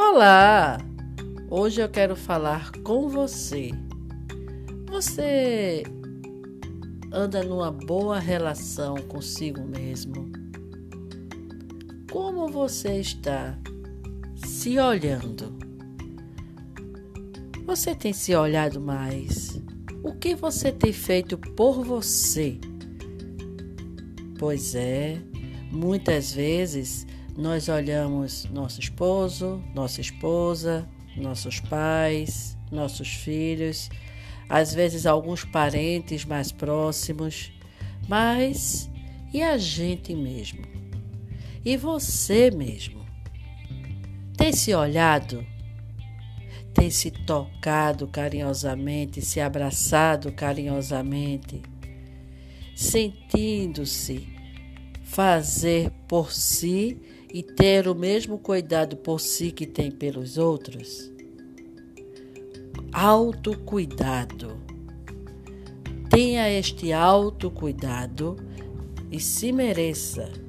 Olá! Hoje eu quero falar com você. Você anda numa boa relação consigo mesmo? Como você está se olhando? Você tem se olhado mais? O que você tem feito por você? Pois é, muitas vezes nós olhamos nosso esposo, nossa esposa, nossos pais, nossos filhos, às vezes alguns parentes mais próximos, mas e a gente mesmo? E você mesmo? Tem se olhado? Tem se tocado carinhosamente, se abraçado carinhosamente, sentindo-se fazer por si e ter o mesmo cuidado por si que tem pelos outros? Autocuidado. Tenha este autocuidado e se mereça